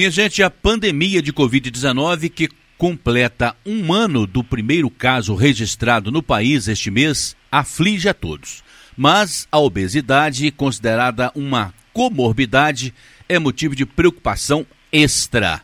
Minha gente, a pandemia de Covid-19, que completa um ano do primeiro caso registrado no país este mês, aflige a todos. Mas a obesidade, considerada uma comorbidade, é motivo de preocupação extra.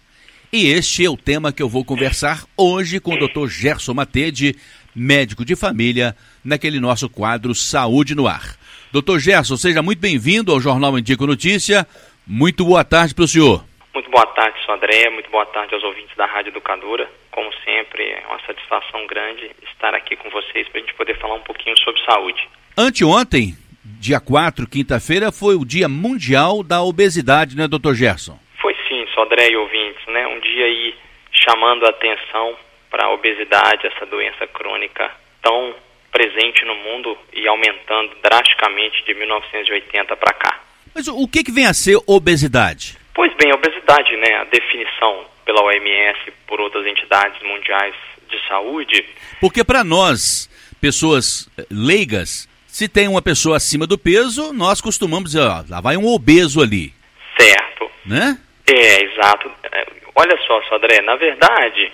E este é o tema que eu vou conversar hoje com o Dr. Gerson Matede, médico de família, naquele nosso quadro Saúde no Ar. Doutor Gerson, seja muito bem-vindo ao Jornal Indico Notícia. Muito boa tarde para o senhor. Muito boa tarde, sou André. Muito boa tarde aos ouvintes da Rádio Educadora. Como sempre, é uma satisfação grande estar aqui com vocês para a gente poder falar um pouquinho sobre saúde. Anteontem, dia 4, quinta-feira, foi o Dia Mundial da Obesidade, né, doutor Gerson? Foi sim, sou André e ouvintes, né? Um dia aí chamando a atenção para a obesidade, essa doença crônica tão presente no mundo e aumentando drasticamente de 1980 para cá. Mas o que, que vem a ser obesidade? Pois bem, a obesidade, né, a definição pela OMS, por outras entidades mundiais de saúde. Porque para nós, pessoas eh, leigas, se tem uma pessoa acima do peso, nós costumamos dizer, ó, lá vai um obeso ali. Certo. Né? É, exato. É, olha só, Sodré, na verdade,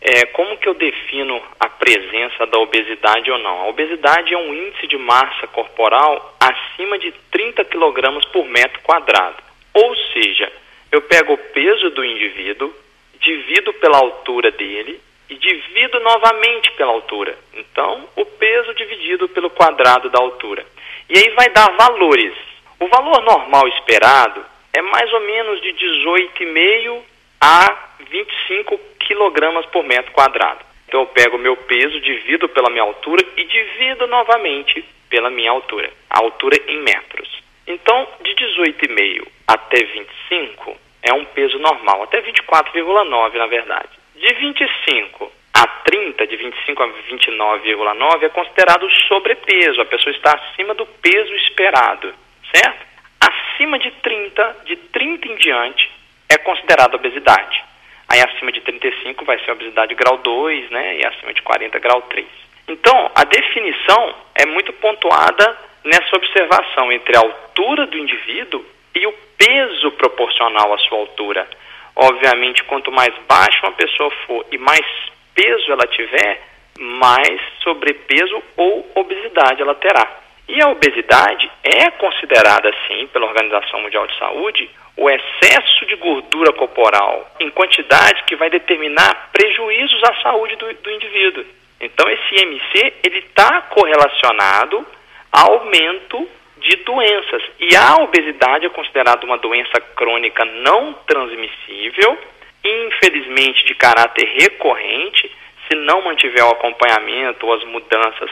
é, como que eu defino a presença da obesidade ou não? A obesidade é um índice de massa corporal acima de 30 kg por metro quadrado. Ou seja, eu pego o peso do indivíduo, divido pela altura dele e divido novamente pela altura. Então, o peso dividido pelo quadrado da altura. E aí vai dar valores. O valor normal esperado é mais ou menos de 18,5 a 25 quilogramas por metro quadrado. Então eu pego o meu peso, divido pela minha altura e divido novamente pela minha altura, a altura em metros. Então, de 18,5 até 25 é um peso normal, até 24,9 na verdade. De 25 a 30, de 25 a 29,9 é considerado sobrepeso, a pessoa está acima do peso esperado, certo? Acima de 30, de 30 em diante, é considerada obesidade. Aí acima de 35 vai ser obesidade grau 2, né? E acima de 40 grau 3. Então, a definição é muito pontuada nessa observação entre a altura do indivíduo e o peso proporcional à sua altura. Obviamente, quanto mais baixa uma pessoa for e mais peso ela tiver, mais sobrepeso ou obesidade ela terá. E a obesidade é considerada, sim, pela Organização Mundial de Saúde, o excesso de gordura corporal em quantidade que vai determinar prejuízos à saúde do, do indivíduo. Então, esse IMC está correlacionado aumento de doenças. E a obesidade é considerada uma doença crônica não transmissível, infelizmente de caráter recorrente, se não mantiver o acompanhamento ou as mudanças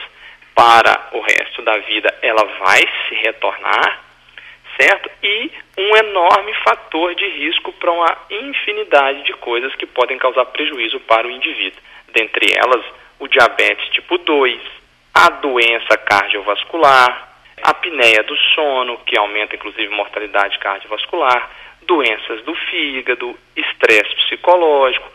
para o resto da vida, ela vai se retornar, certo? E um enorme fator de risco para uma infinidade de coisas que podem causar prejuízo para o indivíduo. Dentre elas, o diabetes tipo 2, a doença cardiovascular, a apneia do sono, que aumenta inclusive mortalidade cardiovascular, doenças do fígado, estresse psicológico,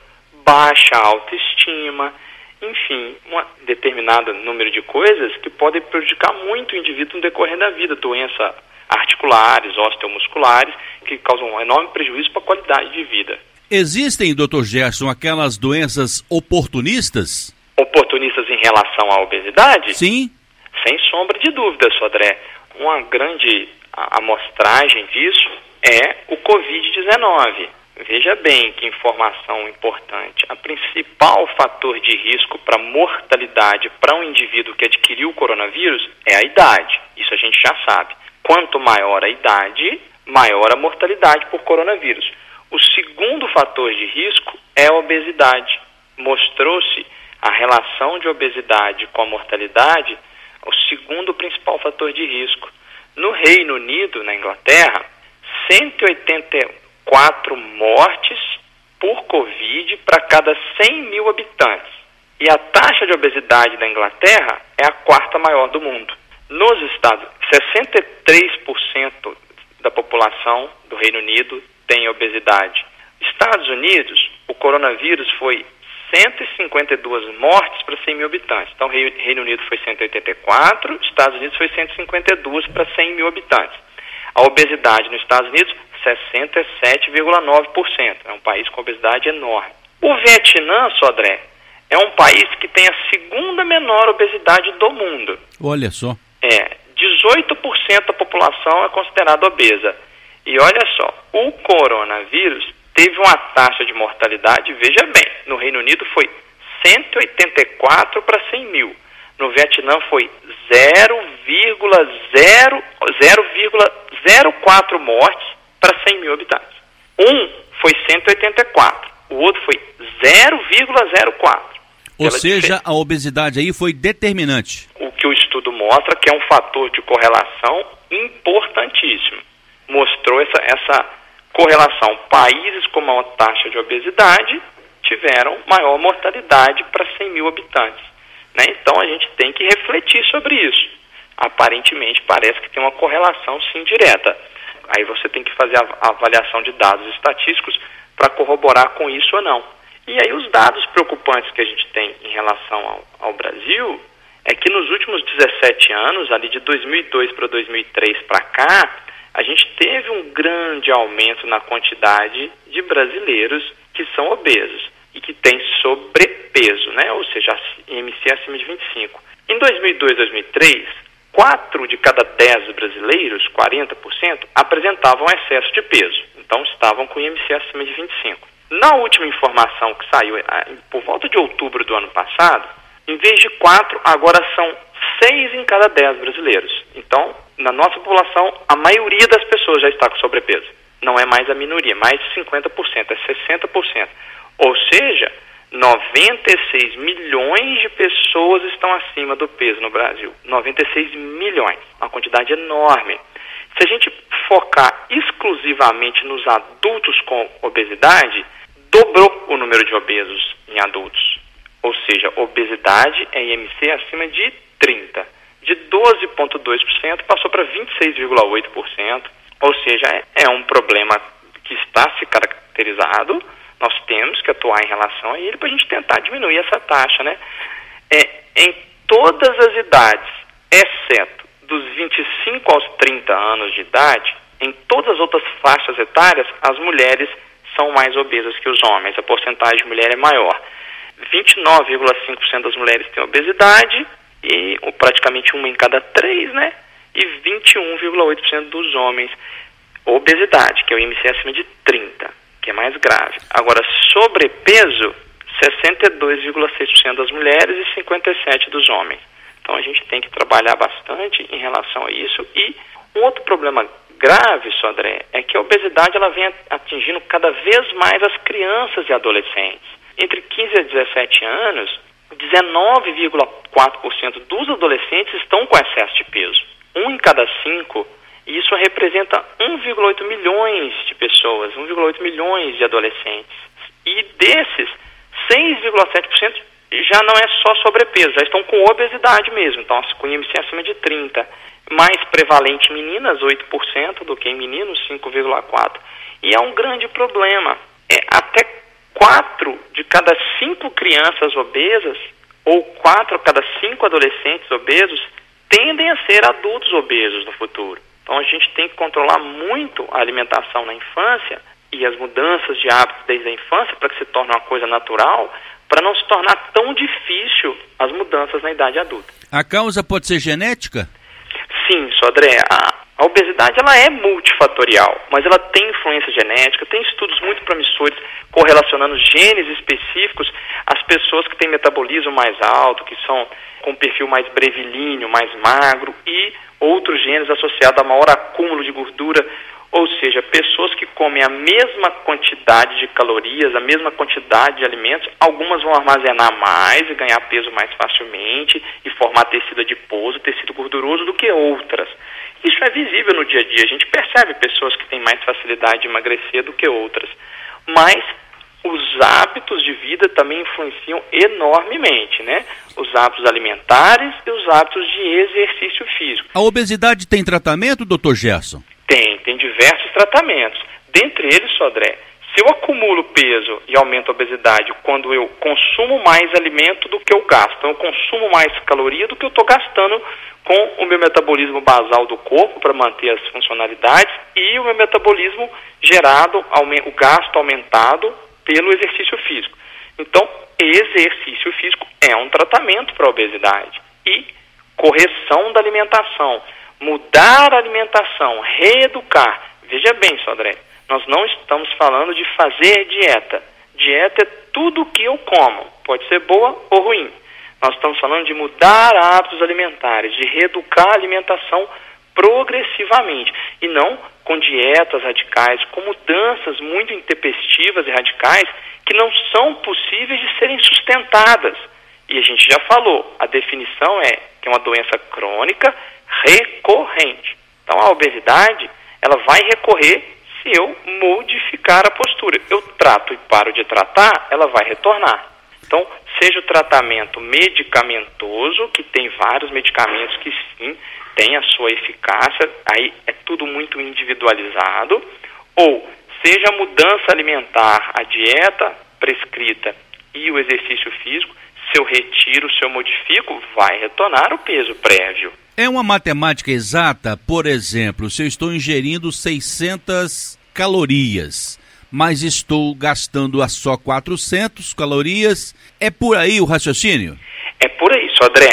baixa autoestima, enfim, um determinado número de coisas que podem prejudicar muito o indivíduo no decorrer da vida, doença articulares, osteomusculares, que causam um enorme prejuízo para a qualidade de vida. Existem, doutor Gerson, aquelas doenças oportunistas? Oportunistas em relação à obesidade? Sim. Sem sombra de dúvida, Sodré. Uma grande amostragem disso é o Covid-19. Veja bem que informação importante. A principal fator de risco para mortalidade para um indivíduo que adquiriu o coronavírus é a idade. Isso a gente já sabe. Quanto maior a idade, maior a mortalidade por coronavírus. O segundo fator de risco é a obesidade. Mostrou-se a relação de obesidade com a mortalidade o segundo principal fator de risco. No Reino Unido, na Inglaterra, 184 mortes por Covid para cada 100 mil habitantes. E a taxa de obesidade da Inglaterra é a quarta maior do mundo. Nos Estados 63% da população do Reino Unido tem obesidade. Estados Unidos, o coronavírus foi 152 mortes para 100 mil habitantes. Então, Reino Unido foi 184, Estados Unidos foi 152 para 100 mil habitantes. A obesidade nos Estados Unidos, 67,9%. É um país com obesidade enorme. O Vietnã, Sodré, é um país que tem a segunda menor obesidade do mundo. Olha só. É, 18% da população é considerada obesa. E olha só, o coronavírus teve uma taxa de mortalidade, veja bem, no Reino Unido foi 184 para 100 mil. No Vietnã foi 0,04 mortes para 100 mil habitantes. Um foi 184, o outro foi 0,04. Ou seja, a obesidade aí foi determinante. O que o estudo mostra que é um fator de correlação importantíssimo. Mostrou essa, essa correlação. Países com maior taxa de obesidade tiveram maior mortalidade para 100 mil habitantes. Né? Então a gente tem que refletir sobre isso. Aparentemente parece que tem uma correlação sim direta. Aí você tem que fazer a avaliação de dados estatísticos para corroborar com isso ou não. E aí os dados preocupantes que a gente tem em relação ao, ao Brasil é que nos últimos 17 anos, ali de 2002 para 2003 para cá, a gente teve um grande aumento na quantidade de brasileiros que são obesos e que têm sobrepeso, né? ou seja, IMC acima de 25. Em 2002 2003, 4 de cada 10 brasileiros, 40%, apresentavam excesso de peso, então estavam com IMC acima de 25. Na última informação que saiu ah, por volta de outubro do ano passado, em vez de 4, agora são 6 em cada 10 brasileiros. Então, na nossa população, a maioria das pessoas já está com sobrepeso. Não é mais a minoria, mais de 50%, é 60%. Ou seja, 96 milhões de pessoas estão acima do peso no Brasil. 96 milhões, uma quantidade enorme. Se a gente focar exclusivamente nos adultos com obesidade, dobrou o número de obesos em adultos. Ou seja, obesidade é IMC acima de 30. De 12,2% passou para 26,8%. Ou seja, é, é um problema que está se caracterizado nós temos que atuar em relação a ele para a gente tentar diminuir essa taxa, né? É, em todas as idades, exceto dos 25 aos 30 anos de idade, em todas as outras faixas etárias, as mulheres são mais obesas que os homens. A porcentagem de mulher é maior. 29,5% das mulheres têm obesidade e praticamente uma em cada três, né? E 21,8% dos homens obesidade, que é o IMC acima de 30 que é mais grave. Agora, sobrepeso, 62,6% das mulheres e 57% dos homens. Então a gente tem que trabalhar bastante em relação a isso. E um outro problema grave, Sodré, é que a obesidade ela vem atingindo cada vez mais as crianças e adolescentes. Entre 15 e 17 anos, 19,4% dos adolescentes estão com excesso de peso. Um em cada cinco e isso representa 1,8 milhões de pessoas, 1,8 milhões de adolescentes. E desses, 6,7% já não é só sobrepeso, já estão com obesidade mesmo, então com IMC acima de 30. Mais prevalente em meninas, 8%, do que em meninos, 5,4%. E é um grande problema. É até 4 de cada 5 crianças obesas, ou 4 a cada 5 adolescentes obesos, tendem a ser adultos obesos no futuro. Então a gente tem que controlar muito a alimentação na infância e as mudanças de hábitos desde a infância para que se torne uma coisa natural, para não se tornar tão difícil as mudanças na idade adulta. A causa pode ser genética? Sim, Sodré. A, a obesidade ela é multifatorial, mas ela tem influência genética, tem estudos muito promissores correlacionando genes específicos às pessoas que têm metabolismo mais alto, que são com perfil mais brevilíneo, mais magro e outros genes associados a maior acúmulo de gordura, ou seja, pessoas que comem a mesma quantidade de calorias, a mesma quantidade de alimentos, algumas vão armazenar mais e ganhar peso mais facilmente e formar tecido adiposo, tecido gorduroso do que outras. Isso é visível no dia a dia, a gente percebe pessoas que têm mais facilidade de emagrecer do que outras. Mas os hábitos de vida também influenciam enormemente, né? Os hábitos alimentares e os hábitos de exercício físico. A obesidade tem tratamento, doutor Gerson? Tem, tem diversos tratamentos. Dentre eles, Sodré, Se eu acumulo peso e aumento a obesidade quando eu consumo mais alimento do que eu gasto, então eu consumo mais caloria do que eu estou gastando com o meu metabolismo basal do corpo para manter as funcionalidades e o meu metabolismo gerado, o gasto aumentado pelo exercício físico. Então, exercício físico é um tratamento para a obesidade. E correção da alimentação, mudar a alimentação, reeducar. Veja bem, Sodré, nós não estamos falando de fazer dieta. Dieta é tudo que eu como, pode ser boa ou ruim. Nós estamos falando de mudar hábitos alimentares, de reeducar a alimentação progressivamente e não com dietas radicais, com mudanças muito intempestivas e radicais que não são possíveis de serem sustentadas. E a gente já falou, a definição é que é uma doença crônica recorrente. Então a obesidade, ela vai recorrer se eu modificar a postura. Eu trato e paro de tratar, ela vai retornar. Então, seja o tratamento medicamentoso, que tem vários medicamentos que sim têm a sua eficácia, aí é tudo muito individualizado, ou seja a mudança alimentar, a dieta prescrita e o exercício físico, se eu retiro, se eu modifico, vai retornar o peso prévio. É uma matemática exata, por exemplo, se eu estou ingerindo 600 calorias, mas estou gastando a só 400 calorias, é por aí o raciocínio? É por aí, André.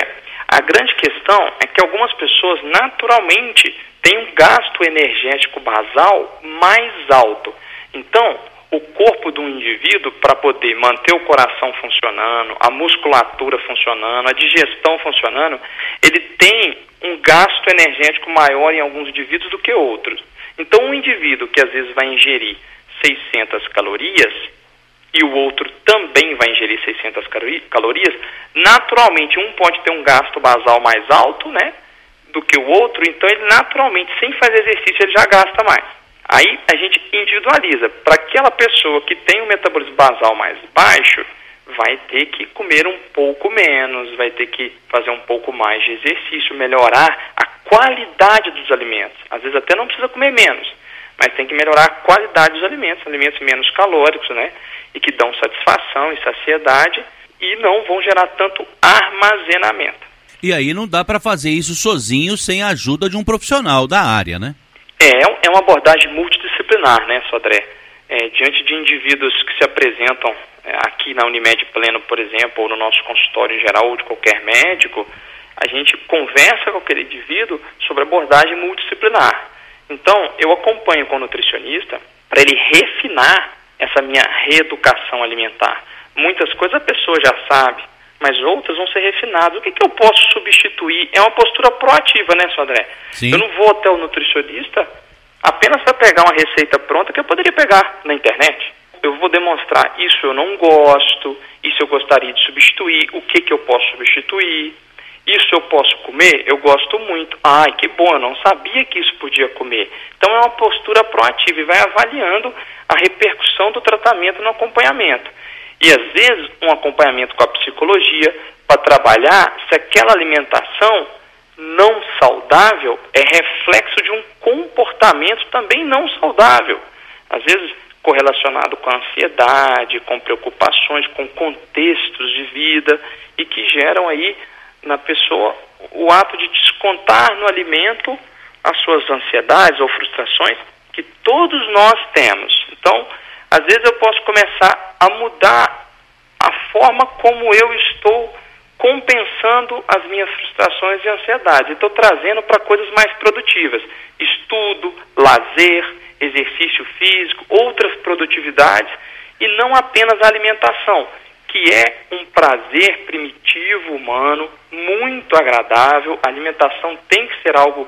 A grande questão é que algumas pessoas naturalmente têm um gasto energético basal mais alto. Então, o corpo do indivíduo, para poder manter o coração funcionando, a musculatura funcionando, a digestão funcionando, ele tem um gasto energético maior em alguns indivíduos do que outros. Então, um indivíduo que às vezes vai ingerir 600 calorias e o outro também vai ingerir 600 calorias, naturalmente um pode ter um gasto basal mais alto, né, do que o outro, então ele naturalmente, sem fazer exercício, ele já gasta mais. Aí a gente individualiza. Para aquela pessoa que tem um metabolismo basal mais baixo, vai ter que comer um pouco menos, vai ter que fazer um pouco mais de exercício, melhorar a qualidade dos alimentos. Às vezes até não precisa comer menos, mas tem que melhorar a qualidade dos alimentos, alimentos menos calóricos, né? E que dão satisfação e saciedade e não vão gerar tanto armazenamento. E aí não dá para fazer isso sozinho sem a ajuda de um profissional da área, né? É, é uma abordagem multidisciplinar, né, Sodré? É, diante de indivíduos que se apresentam é, aqui na Unimed Pleno, por exemplo, ou no nosso consultório em geral, ou de qualquer médico, a gente conversa com aquele indivíduo sobre abordagem multidisciplinar. Então, eu acompanho com o nutricionista para ele refinar essa minha reeducação alimentar. Muitas coisas a pessoa já sabe, mas outras vão ser refinadas. O que, que eu posso substituir? É uma postura proativa, né, Sodré? Sim. Eu não vou até o nutricionista apenas para pegar uma receita pronta que eu poderia pegar na internet. Eu vou demonstrar isso eu não gosto, isso eu gostaria de substituir, o que, que eu posso substituir, isso eu posso comer? Eu gosto muito. Ai, que bom, eu não sabia que isso podia comer. Então é uma postura proativa e vai avaliando a repercussão do tratamento no acompanhamento. E às vezes um acompanhamento com a psicologia para trabalhar se aquela alimentação não saudável é reflexo de um comportamento também não saudável. Às vezes correlacionado com ansiedade, com preocupações, com contextos de vida e que geram aí na pessoa o ato de descontar no alimento as suas ansiedades ou frustrações que todos nós temos. Então, às vezes eu posso começar a mudar a forma como eu estou compensando as minhas frustrações e ansiedades. Estou trazendo para coisas mais produtivas. Estudo, lazer, exercício físico, outras produtividades e não apenas a alimentação que é um prazer primitivo humano, muito agradável. A alimentação tem que ser algo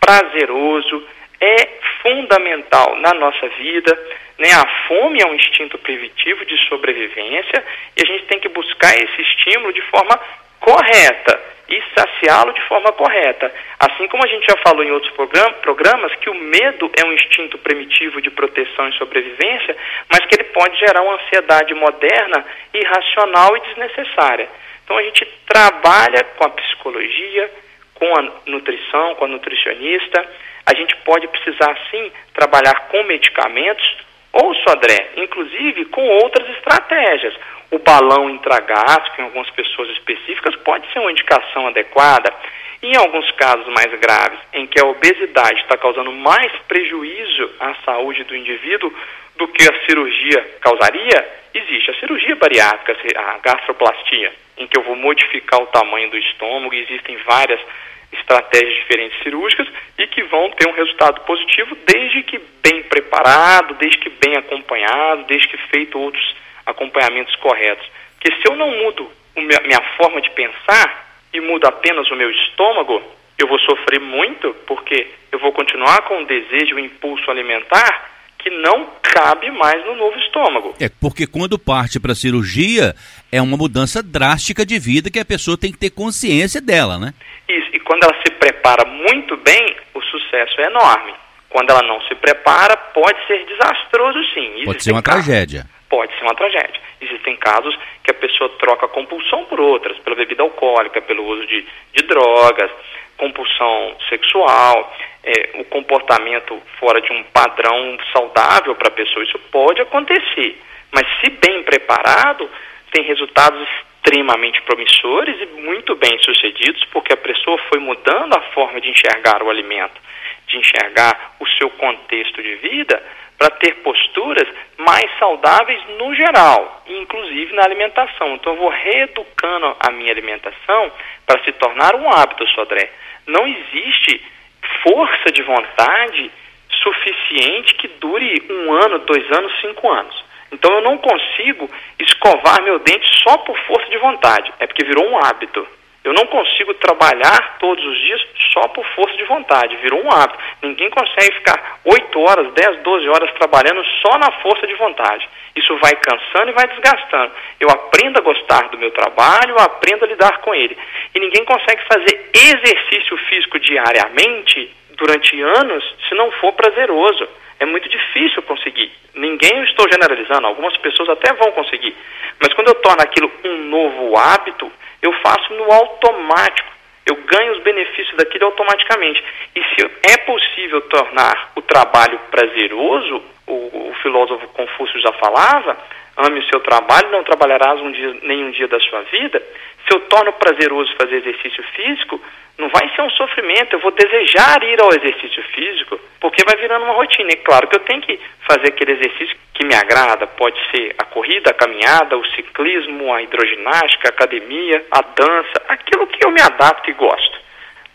prazeroso, é fundamental na nossa vida. Né? A fome é um instinto primitivo de sobrevivência e a gente tem que buscar esse estímulo de forma correta e saciá-lo de forma correta. Assim como a gente já falou em outros programas, que o medo é um instinto primitivo de proteção e sobrevivência, mas que ele pode gerar uma ansiedade moderna, irracional e desnecessária. Então a gente trabalha com a psicologia, com a nutrição, com a nutricionista. A gente pode precisar sim trabalhar com medicamentos Ou, Sodré, inclusive com outras estratégias. O balão intragástrico, em algumas pessoas específicas, pode ser uma indicação adequada. Em alguns casos mais graves, em que a obesidade está causando mais prejuízo à saúde do indivíduo do que a cirurgia causaria, existe a cirurgia bariátrica, a gastroplastia, em que eu vou modificar o tamanho do estômago, existem várias estratégias diferentes cirúrgicas e que vão ter um resultado positivo desde que bem preparado, desde que bem acompanhado, desde que feito outros acompanhamentos corretos. Porque se eu não mudo minha forma de pensar e mudo apenas o meu estômago, eu vou sofrer muito porque eu vou continuar com o desejo, o impulso alimentar que não cabe mais no novo estômago. É porque quando parte para cirurgia é uma mudança drástica de vida que a pessoa tem que ter consciência dela, né? E quando ela se prepara muito bem, o sucesso é enorme. Quando ela não se prepara, pode ser desastroso sim. Existem pode ser uma casos, tragédia. Pode ser uma tragédia. Existem casos que a pessoa troca compulsão por outras, pela bebida alcoólica, pelo uso de, de drogas, compulsão sexual, é, o comportamento fora de um padrão saudável para a pessoa. Isso pode acontecer, mas se bem preparado, tem resultados extremamente promissores e muito bem sucedidos, porque a pessoa foi mudando a forma de enxergar o alimento, de enxergar o seu contexto de vida, para ter posturas mais saudáveis no geral, inclusive na alimentação. Então eu vou reeducando a minha alimentação para se tornar um hábito, Sodré. Não existe força de vontade suficiente que dure um ano, dois anos, cinco anos. Então eu não consigo escovar meu dente só por força de vontade, é porque virou um hábito. Eu não consigo trabalhar todos os dias só por força de vontade, virou um hábito. Ninguém consegue ficar 8 horas, 10, 12 horas trabalhando só na força de vontade. Isso vai cansando e vai desgastando. Eu aprendo a gostar do meu trabalho, aprendo a lidar com ele. E ninguém consegue fazer exercício físico diariamente durante anos se não for prazeroso. É muito difícil conseguir. Ninguém eu estou generalizando, algumas pessoas até vão conseguir. Mas quando eu torno aquilo um novo hábito, eu faço no automático. Eu ganho os benefícios daquilo automaticamente. E se é possível tornar o trabalho prazeroso, o, o filósofo Confúcio já falava, ame o seu trabalho, não trabalharás um dia, nenhum dia da sua vida. Se eu torno prazeroso fazer exercício físico, não vai ser um sofrimento, eu vou desejar ir ao exercício físico, porque vai virando uma rotina. E claro que eu tenho que fazer aquele exercício que me agrada, pode ser a corrida, a caminhada, o ciclismo, a hidroginástica, a academia, a dança, aquilo que eu me adapto e gosto,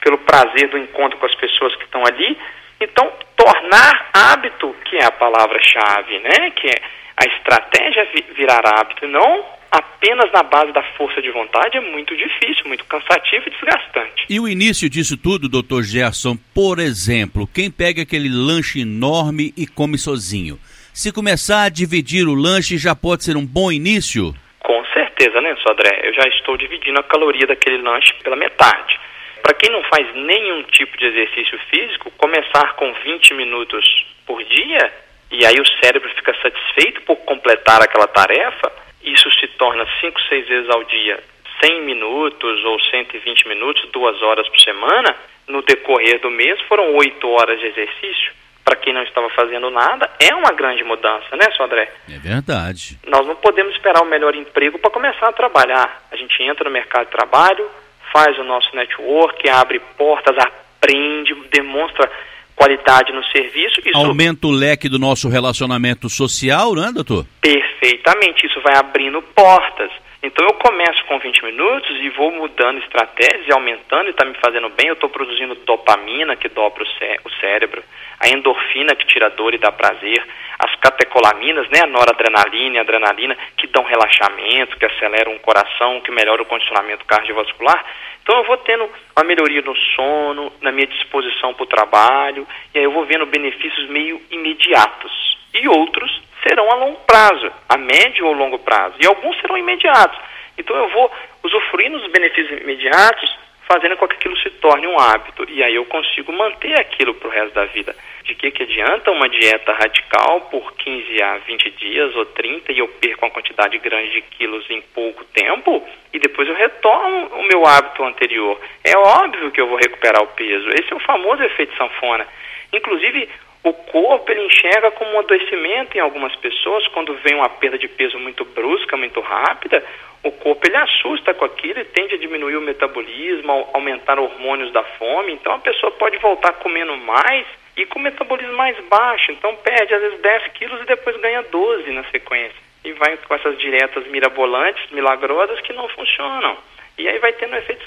pelo prazer do encontro com as pessoas que estão ali. Então, tornar hábito, que é a palavra-chave, né? Que é a estratégia virar hábito, não apenas na base da força de vontade é muito difícil, muito cansativo e desgastante. E o início disso tudo, doutor Gerson, por exemplo, quem pega aquele lanche enorme e come sozinho, se começar a dividir o lanche já pode ser um bom início? Com certeza, né, Sodré? Eu já estou dividindo a caloria daquele lanche pela metade. Para quem não faz nenhum tipo de exercício físico, começar com 20 minutos por dia, e aí o cérebro fica satisfeito por completar aquela tarefa, isso se torna 5, 6 vezes ao dia, 100 minutos ou 120 minutos, duas horas por semana, no decorrer do mês foram 8 horas de exercício. Para quem não estava fazendo nada, é uma grande mudança, né, seu André? É verdade. Nós não podemos esperar o um melhor emprego para começar a trabalhar. A gente entra no mercado de trabalho, faz o nosso network, abre portas, aprende, demonstra qualidade no serviço. Isso aumenta o leque do nosso relacionamento social, né, doutor? Perfeitamente, isso vai abrindo portas. Então eu começo com 20 minutos e vou mudando estratégias e aumentando e está me fazendo bem. Eu estou produzindo dopamina que dobra o, cé o, cérebro, a endorfina que tira dor e dá prazer, as catecolaminas, né, a noradrenalina e adrenalina que dão relaxamento, que aceleram o coração, que melhoram o condicionamento cardiovascular. Então eu vou tendo uma melhoria no sono, na minha disposição para o trabalho, e aí eu vou vendo benefícios meio imediatos. E outros serão a longo prazo, a médio ou longo prazo. E alguns serão imediatos. Então eu vou usufruir nos benefícios imediatos fazendo com que aquilo se torne um hábito. E aí eu consigo manter aquilo para o resto da vida. De que, que adianta uma dieta radical por 15 a 20 dias ou 30 e eu perco uma quantidade grande de quilos em pouco tempo e depois eu retorno o meu hábito anterior? É óbvio que eu vou recuperar o peso. Esse é o famoso efeito sanfona. Inclusive, o corpo ele enxerga como um adoecimento em algumas pessoas quando vem uma perda de peso muito brusca, muito rápida, o corpo ele assusta com aquilo e tende a diminuir o metabolismo, aumentar hormônios da fome, então a pessoa pode voltar comendo mais e com o metabolismo mais baixo, então perde às vezes 10 quilos e depois ganha 12 na sequência. E vai com essas dietas mirabolantes, milagrosas, que não funcionam. E aí vai tendo um efeito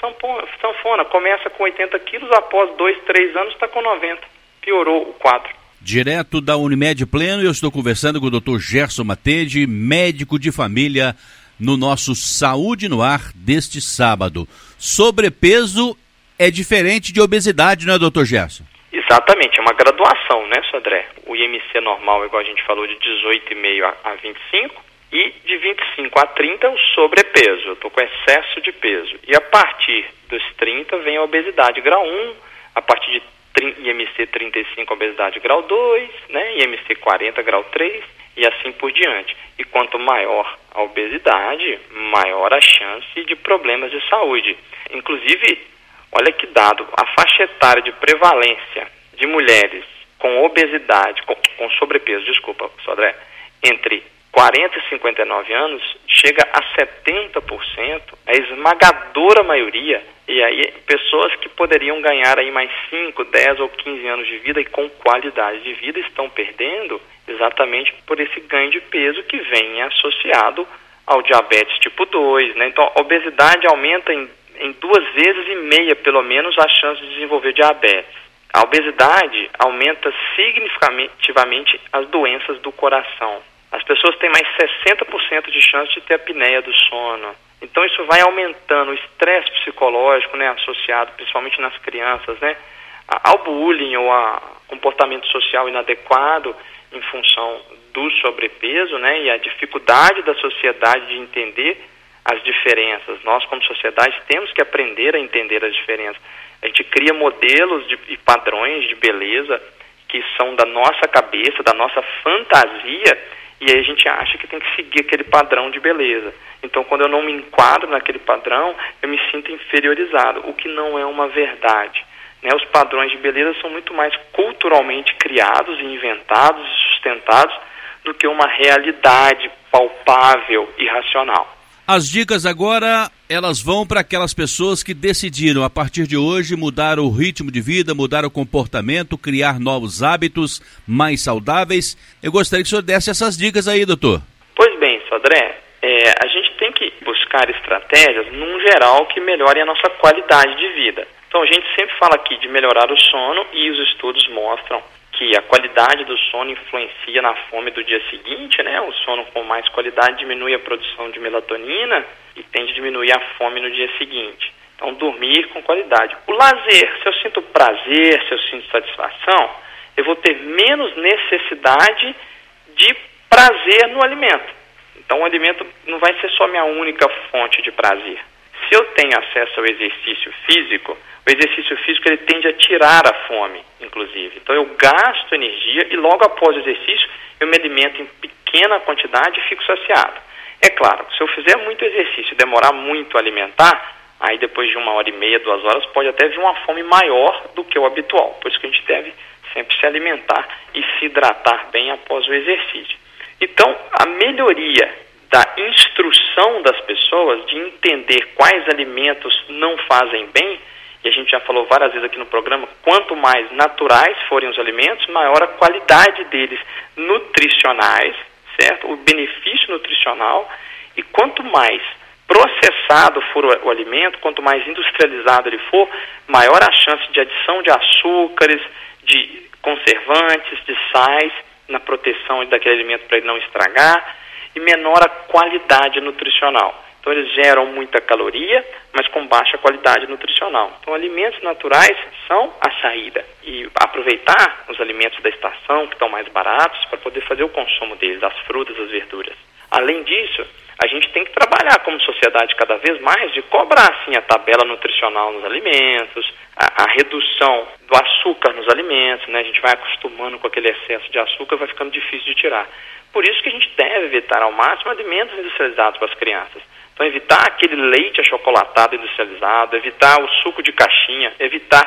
sanfona. Começa com 80 quilos, após 2, 3 anos está com 90. Piorou o quadro. Direto da Unimed Pleno, eu estou conversando com o Dr. Gerson Matede, médico de família, no nosso Saúde no Ar deste sábado. Sobrepeso é diferente de obesidade, não é, doutor Gerson? Exatamente, é uma graduação, né, Sodré? O IMC normal, igual a gente falou, de 18,5 a 25, e de 25 a 30 é o sobrepeso, eu estou com excesso de peso. E a partir dos 30 vem a obesidade grau 1, a partir de IMC 35 obesidade grau 2, né, IMC 40 grau 3 e assim por diante. E quanto maior a obesidade, maior a chance de problemas de saúde. Inclusive, olha que dado, a faixa etária de prevalência de mulheres com obesidade, com, com sobrepeso, desculpa, Sodré, entre 40 e 59 anos chega a 70%, a esmagadora maioria, e aí pessoas que poderiam ganhar aí mais 5, 10 ou 15 anos de vida e com qualidade de vida estão perdendo exatamente por esse ganho de peso que vem associado ao diabetes tipo 2, né? Então a obesidade aumenta em, em duas vezes e meia pelo menos a chance de desenvolver diabetes. A obesidade aumenta significativamente as doenças do coração as pessoas têm mais 60% de chance de ter apneia do sono. Então isso vai aumentando o estresse psicológico, né, associado principalmente nas crianças, né, ao bullying ou a comportamento social inadequado em função do sobrepeso, né, e a dificuldade da sociedade de entender as diferenças. Nós, como sociedade, temos que aprender a entender as diferenças. A gente cria modelos de, e padrões de beleza que são da nossa cabeça, da nossa fantasia, e aí a gente acha que tem que seguir aquele padrão de beleza. Então, quando eu não me enquadro naquele padrão, eu me sinto inferiorizado, o que não é uma verdade. Né? Os padrões de beleza são muito mais culturalmente criados inventados e sustentados do que uma realidade palpável e racional. As dicas agora, elas vão para aquelas pessoas que decidiram, a partir de hoje, mudar o ritmo de vida, mudar o comportamento, criar novos hábitos mais saudáveis. Eu gostaria que o senhor desse essas dicas aí, doutor. Pois bem, Sodré, é, a gente tem que buscar estratégias, num geral, que melhorem a nossa qualidade de vida. Então, a gente sempre fala aqui de melhorar o sono e os estudos mostram que a qualidade do sono influencia na fome do dia seguinte, né? O sono com mais qualidade diminui a produção de melatonina e tende a diminuir a fome no dia seguinte. Então, dormir com qualidade. O lazer, se eu sinto prazer, se eu sinto satisfação, eu vou ter menos necessidade de prazer no alimento. Então, o alimento não vai ser só minha única fonte de prazer. Se eu tenho acesso ao exercício físico, o exercício físico ele tende a tirar a fome, inclusive. Então eu gasto energia e logo após o exercício eu me alimento em pequena quantidade e fico saciado. É claro, se eu fizer muito exercício e demorar muito a alimentar, aí depois de uma hora e meia, duas horas, pode até vir uma fome maior do que o habitual. Por isso que a gente deve sempre se alimentar e se hidratar bem após o exercício. Então, a melhoria da instrução das pessoas de entender quais alimentos não fazem bem e a gente já falou várias vezes aqui no programa, quanto mais naturais forem os alimentos, maior a qualidade deles nutricionais, certo? O benefício nutricional e quanto mais processado for o, o alimento, quanto mais industrializado ele for, maior a chance de adição de açúcares, de conservantes, de sais na proteção daquele alimento para ele não estragar e menor a qualidade nutricional. Então eles geram muita caloria, mas com baixa qualidade nutricional. Então alimentos naturais são a saída. E aproveitar os alimentos da estação, que estão mais baratos, para poder fazer o consumo deles, as frutas, as verduras. Além disso, a gente tem que trabalhar como sociedade cada vez mais de cobrar assim a tabela nutricional nos alimentos, a, a, redução do açúcar nos alimentos, né? A gente vai acostumando com aquele excesso de açúcar, vai ficando difícil de tirar. Por isso que a gente deve evitar ao máximo alimentos industrializados para as crianças. Então, evitar aquele leite achocolatado industrializado, evitar o suco de caixinha, evitar,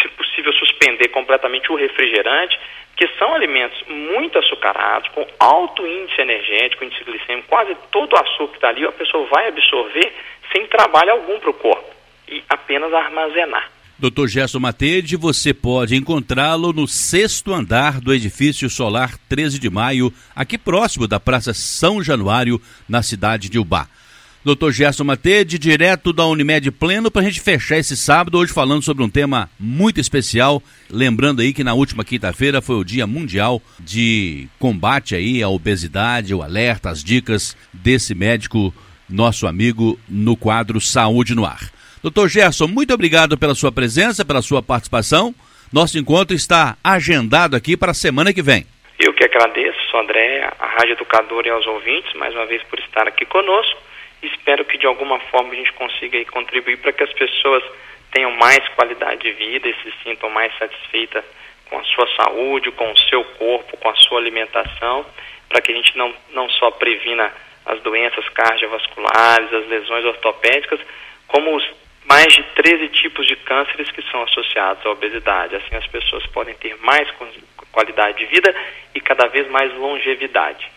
se possível, suspender completamente o refrigerante, que são alimentos muito açucarados, com alto índice energético, índice glicêmico, quase todo o açúcar que está ali, a pessoa vai absorver sem trabalho algum para o corpo e apenas armazenar. Dr. Gerson Matede, você pode encontrá-lo no sexto andar do edifício solar 13 de maio, aqui próximo da Praça São Januário, na cidade de Ubá. Dr. Gerson Matede, direto da Unimed Pleno, para a gente fechar esse sábado, hoje falando sobre um tema muito especial. Lembrando aí que na última quinta-feira foi o Dia Mundial de Combate aí à Obesidade, o alerta, as dicas desse médico, nosso amigo, no quadro Saúde no Ar. Doutor Gerson, muito obrigado pela sua presença, pela sua participação. Nosso encontro está agendado aqui para a semana que vem. Eu que agradeço, sou André, a Rádio Educadora e aos ouvintes, mais uma vez por estar aqui conosco. Espero que de alguma forma a gente consiga aí, contribuir para que as pessoas tenham mais qualidade de vida e se sintam mais satisfeitas com a sua saúde, com o seu corpo, com a sua alimentação, para que a gente não, não só previna as doenças cardiovasculares, as lesões ortopédicas, como os mais de 13 tipos de cânceres que são associados à obesidade. Assim, as pessoas podem ter mais qualidade de vida e cada vez mais longevidade.